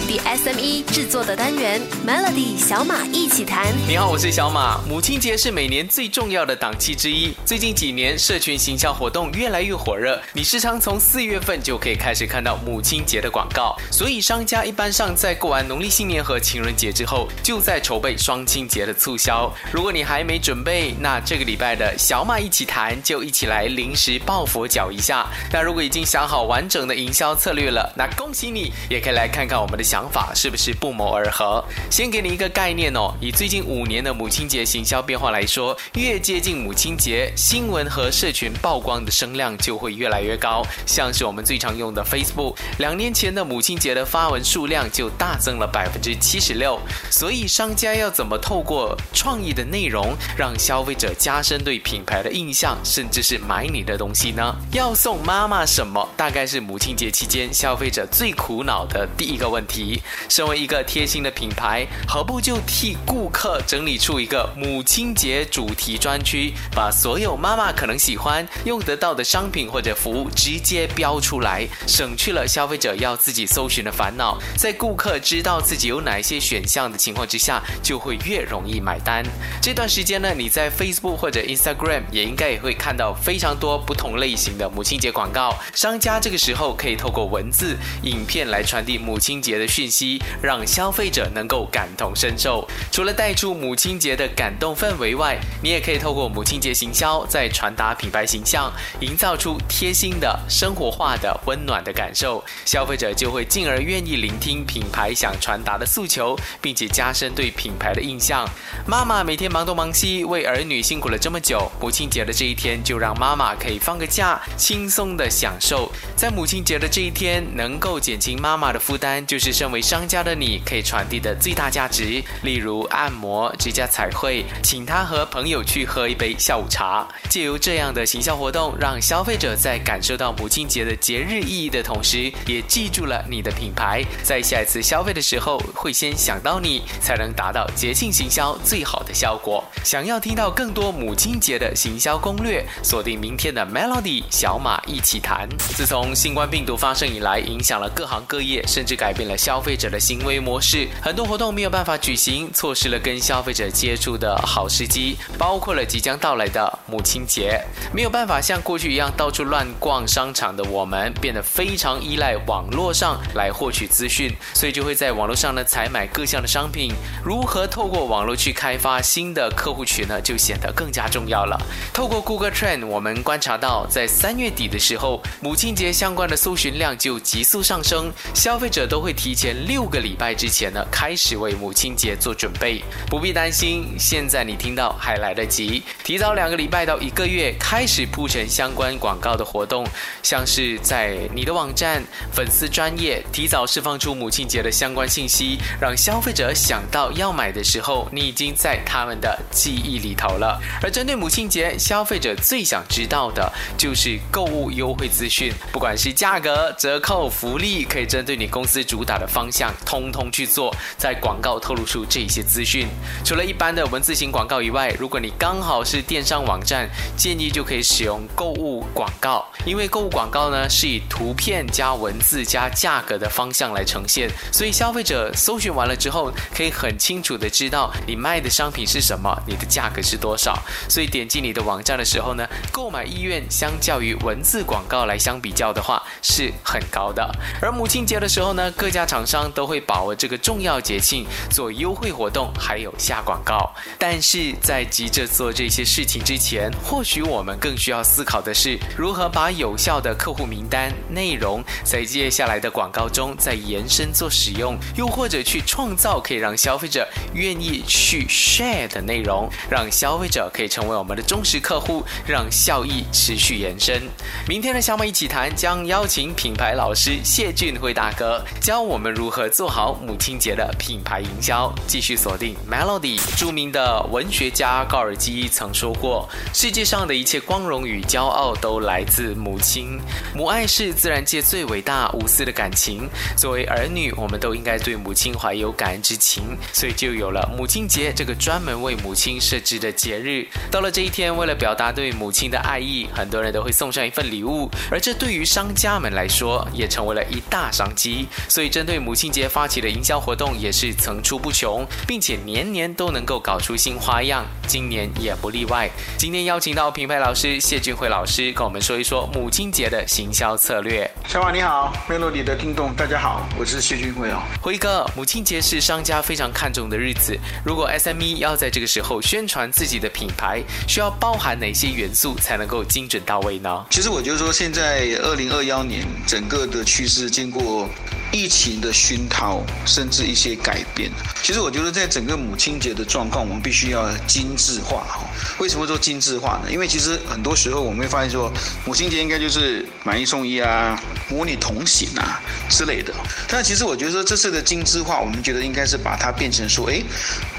本地 SME 制作的单元 Melody 小马一起谈。你好，我是小马。母亲节是每年最重要的档期之一，最近几年社群行销活动越来越火热，你时常从四月份就可以开始看到母亲节的广告。所以商家一般上在过完农历新年和情人节之后，就在筹备双亲节的促销。如果你还没准备，那这个礼拜的小马一起谈就一起来临时抱佛脚一下。那如果已经想好完整的营销策略了，那恭喜你，也可以来看看我们的想法是不是不谋而合。先给你一个概念哦，以最近五年的母亲节行销变化来说，越接近母亲节，新闻和社群曝光的声量就会越来越高。像是我们最常用的 Facebook，两年前的母亲节的发文数量就大增了百分之七十六。所以商家要怎么透过创意的内容，让消费者加深对品牌的印象，甚至是买你的东西呢？要送妈妈什么？大概是母亲节期间消费者最苦恼的第一个问题。身为一个贴心的品牌，何不就替顾客整理出一个母亲节主题专区，把所有妈妈可能喜欢用得到的商品或者服务直接标出来，省去了消费者要自己搜寻的烦恼。在顾客知道自己有哪些选项的情况之下，就会越容易买单。这段时间呢，你在 Facebook 或者 Instagram 也应该也会看到非常多不同类型的母亲节广告。商家这个时候可以透过文字、影片来传递母亲节的讯息，让消费者能够感同身受。除了带出母亲节的感动氛围外，你也可以透过母亲节行销，再传达品牌形象，营造出贴心的、生活化的、温暖的感受。消费者就会进而愿意聆听品牌想传达的诉求，并且加深对品牌的印象。妈妈每天忙东忙西，为儿女辛苦了这么久，母亲节的这一天，就让妈妈可以放个假，轻松的享受。在母亲节的这一天，能够减轻妈妈的负担，就是身为商家的你可以传递的最大价值。例如按摩、指甲彩绘，请他和朋友去喝一杯下午茶。借由这样的行销活动，让消费者在感受到母亲节的节日意义的同时，也记住了你的品牌，在下一次消费的时候会先想到你，才能达到节庆行销最好的效果。想要听到更多母亲节的行销攻略，锁定明天的 Melody 小马一起谈。自从新冠病毒发生以来，影响了各行各业，甚至改变了消费者的行为模式，很多活动没有办法举行，错失了跟消费者接触的好时机，包括了即将到来的母亲节，没有办法像过去一样到处乱逛商场的我们，变得非常依赖网络上来获取资讯，所以就会在网络上呢采买各项的商品。如何透过网络去开发新的客户群呢，就显得更加重要了。透过 Google Trend，我们观察到，在三月底的时候，母亲节相关的搜寻量就急速上升，消费者都会提提前六个礼拜之前呢开始为母亲节做准备，不必担心，现在你听到还来得及，提早两个礼拜到一个月开始铺陈相关广告的活动，像是在你的网站、粉丝专业提早释放出母亲节的相关信息，让消费者想到要买的时候，你已经在他们的记忆里头了。而针对母亲节，消费者最想知道的就是购物优惠资讯，不管是价格、折扣、福利，可以针对你公司主打的方向，通通去做，在广告透露出这些资讯。除了一般的文字型广告以外，如果你刚好是电商网站，建议就可以使用购物广告，因为购物广告呢是以图片加文字加价格的方向来呈现，所以消费者搜寻完了之后，可以很清楚的知道你卖的商品是什么，你的价格是多少。所以点击你的网站的时候呢，购买意愿相较于文字广告来相比较的话是很高的。而母亲节的时候呢，各家厂商都会把握这个重要节庆做优惠活动，还有下广告。但是在急着做这些事情之前，或许我们更需要思考的是，如何把有效的客户名单内容在接下来的广告中再延伸做使用，又或者去创造可以让消费者愿意去 share 的内容，让消费者可以成为我们的忠实客户，让效益持续延伸。明天的小马一起谈将邀请品牌老师谢俊辉大哥教我们如何做好母亲节的品牌营销。继续锁定 Melody。著名的文学家高尔基曾说过：“世界上的一切光荣与骄傲都来自母亲。母爱是自然界最伟大无私的感情。作为儿女，我们都应该对母亲怀有感恩之情，所以就有了母亲节这个专门为母亲设置的节日。到了这一天，为了表达对母亲的爱意，很多人都会送上一份礼物，而这对于商家们来说也成为了一大商机。所以，针对对母亲节发起的营销活动也是层出不穷，并且年年都能够搞出新花样，今年也不例外。今天邀请到品牌老师谢俊辉老师，跟我们说一说母亲节的行销策略。小马你好，Melody 的听众大家好，我是谢俊辉哦。辉哥，母亲节是商家非常看重的日子，如果 SME 要在这个时候宣传自己的品牌，需要包含哪些元素才能够精准到位呢？其实我就是说，现在二零二幺年整个的趋势经过。疫情的熏陶，甚至一些改变。其实我觉得，在整个母亲节的状况，我们必须要精致化哈。为什么说精致化呢？因为其实很多时候我们会发现说，母亲节应该就是买一送一啊，母女同行啊之类的。但其实我觉得，这次的精致化，我们觉得应该是把它变成说，哎，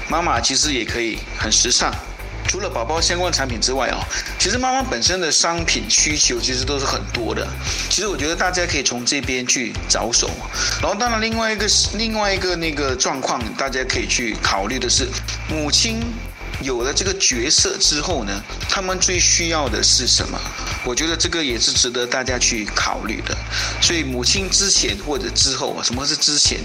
妈妈其实也可以很时尚。除了宝宝相关产品之外哦，其实妈妈本身的商品需求其实都是很多的。其实我觉得大家可以从这边去着手。然后当然另外一个是另外一个那个状况，大家可以去考虑的是，母亲有了这个角色之后呢，他们最需要的是什么？我觉得这个也是值得大家去考虑的。所以母亲之前或者之后啊，什么是之前？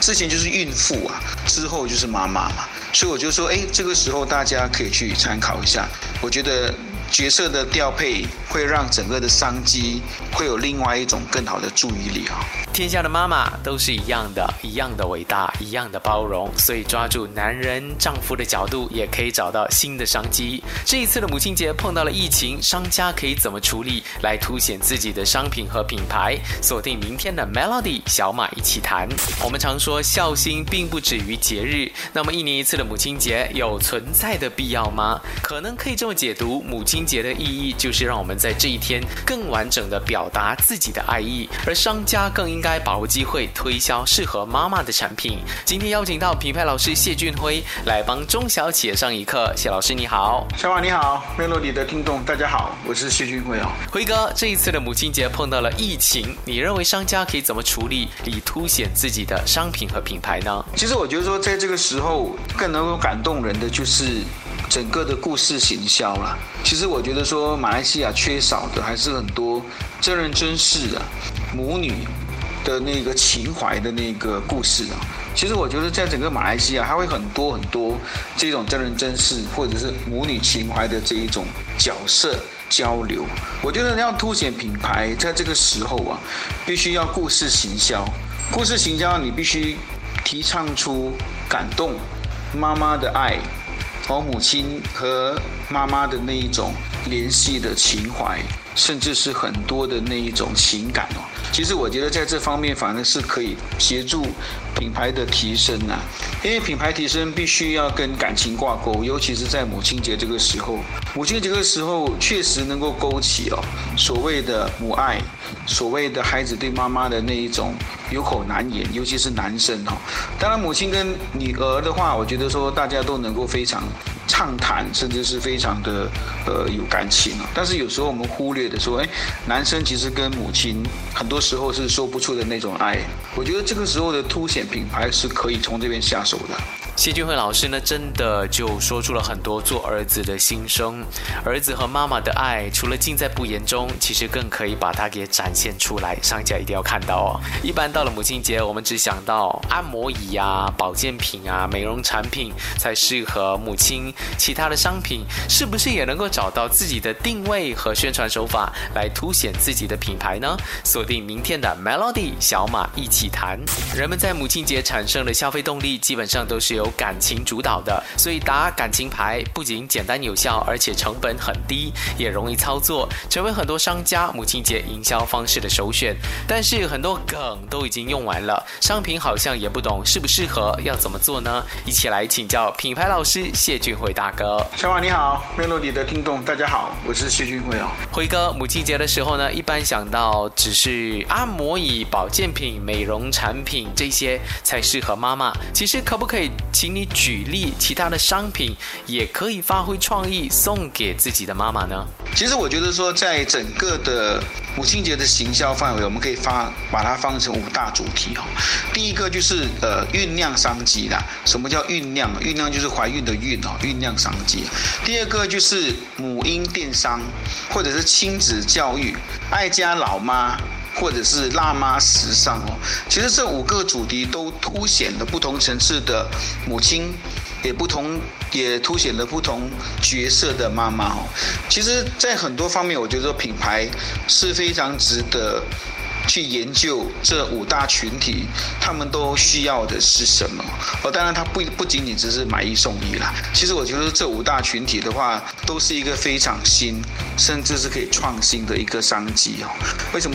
之前就是孕妇啊，之后就是妈妈嘛。所以我就说，哎，这个时候大家可以去参考一下。我觉得角色的调配会让整个的商机会有另外一种更好的注意力啊。天下的妈妈都是一样的，一样的伟大，一样的包容，所以抓住男人丈夫的角度，也可以找到新的商机。这一次的母亲节碰到了疫情，商家可以怎么处理来凸显自己的商品和品牌？锁定明天的 Melody 小马一起谈。我们常说孝心并不止于节日，那么一年一次的母亲节有存在的必要吗？可能可以这么解读，母亲节的意义就是让我们在这一天更完整的表达自己的爱意，而商家更应。该把握机会推销适合妈妈的产品。今天邀请到品牌老师谢俊辉来帮中小企业上一课。谢老师你好，小马你好，Melody 的听众大家好，我是谢俊辉哦。辉哥，这一次的母亲节碰到了疫情，你认为商家可以怎么处理，以凸显自己的商品和品牌呢？其实我觉得说，在这个时候更能够感动人的就是整个的故事行销了。其实我觉得说，马来西亚缺少的还是很多真人真事啊，母女。的那个情怀的那个故事啊，其实我觉得在整个马来西亚，还会很多很多这种真人真事，或者是母女情怀的这一种角色交流。我觉得要凸显品牌，在这个时候啊，必须要故事行销。故事行销，你必须提倡出感动妈妈的爱，我母亲和妈妈的那一种联系的情怀。甚至是很多的那一种情感哦，其实我觉得在这方面反而是可以协助品牌的提升呐，因为品牌提升必须要跟感情挂钩，尤其是在母亲节这个时候，母亲节这个时候确实能够勾起哦所谓的母爱，所谓的孩子对妈妈的那一种有口难言，尤其是男生哦，当然母亲跟女儿的话，我觉得说大家都能够非常。畅谈，甚至是非常的呃有感情啊。但是有时候我们忽略的说，哎，男生其实跟母亲很多时候是说不出的那种爱。我觉得这个时候的凸显品牌是可以从这边下手的。谢俊辉老师呢，真的就说出了很多做儿子的心声。儿子和妈妈的爱，除了尽在不言中，其实更可以把它给展现出来。商家一定要看到哦。一般到了母亲节，我们只想到按摩椅啊、保健品啊、美容产品才适合母亲。其他的商品是不是也能够找到自己的定位和宣传手法，来凸显自己的品牌呢？锁定明天的 Melody 小马一起谈。人们在母亲节产生的消费动力，基本上都是由感情主导的，所以打感情牌不仅简单有效，而且成本很低，也容易操作，成为很多商家母亲节营销方式的首选。但是很多梗都已经用完了，商品好像也不懂适不适合，要怎么做呢？一起来请教品牌老师谢俊辉大哥。小马你好，Melody 的听众大家好，我是谢俊辉哦。辉哥，母亲节的时候呢，一般想到只是按摩椅、保健品、美容产品这些才适合妈妈，其实可不可以？请你举例其他的商品，也可以发挥创意送给自己的妈妈呢。其实我觉得说，在整个的母亲节的行销范围，我们可以发把它分成五大主题哦。第一个就是呃酝酿商机啦。什么叫酝酿？酝酿就是怀孕的孕哦，酝酿商机。第二个就是母婴电商，或者是亲子教育，爱家老妈。或者是辣妈时尚哦。其实这五个主题都凸显了不同层次的母亲，也不同也凸显了不同角色的妈妈哦。其实，在很多方面，我觉得品牌是非常值得。去研究这五大群体，他们都需要的是什么？哦，当然，它不不仅仅只是买一送一啦。其实我觉得这五大群体的话，都是一个非常新，甚至是可以创新的一个商机哦。为什么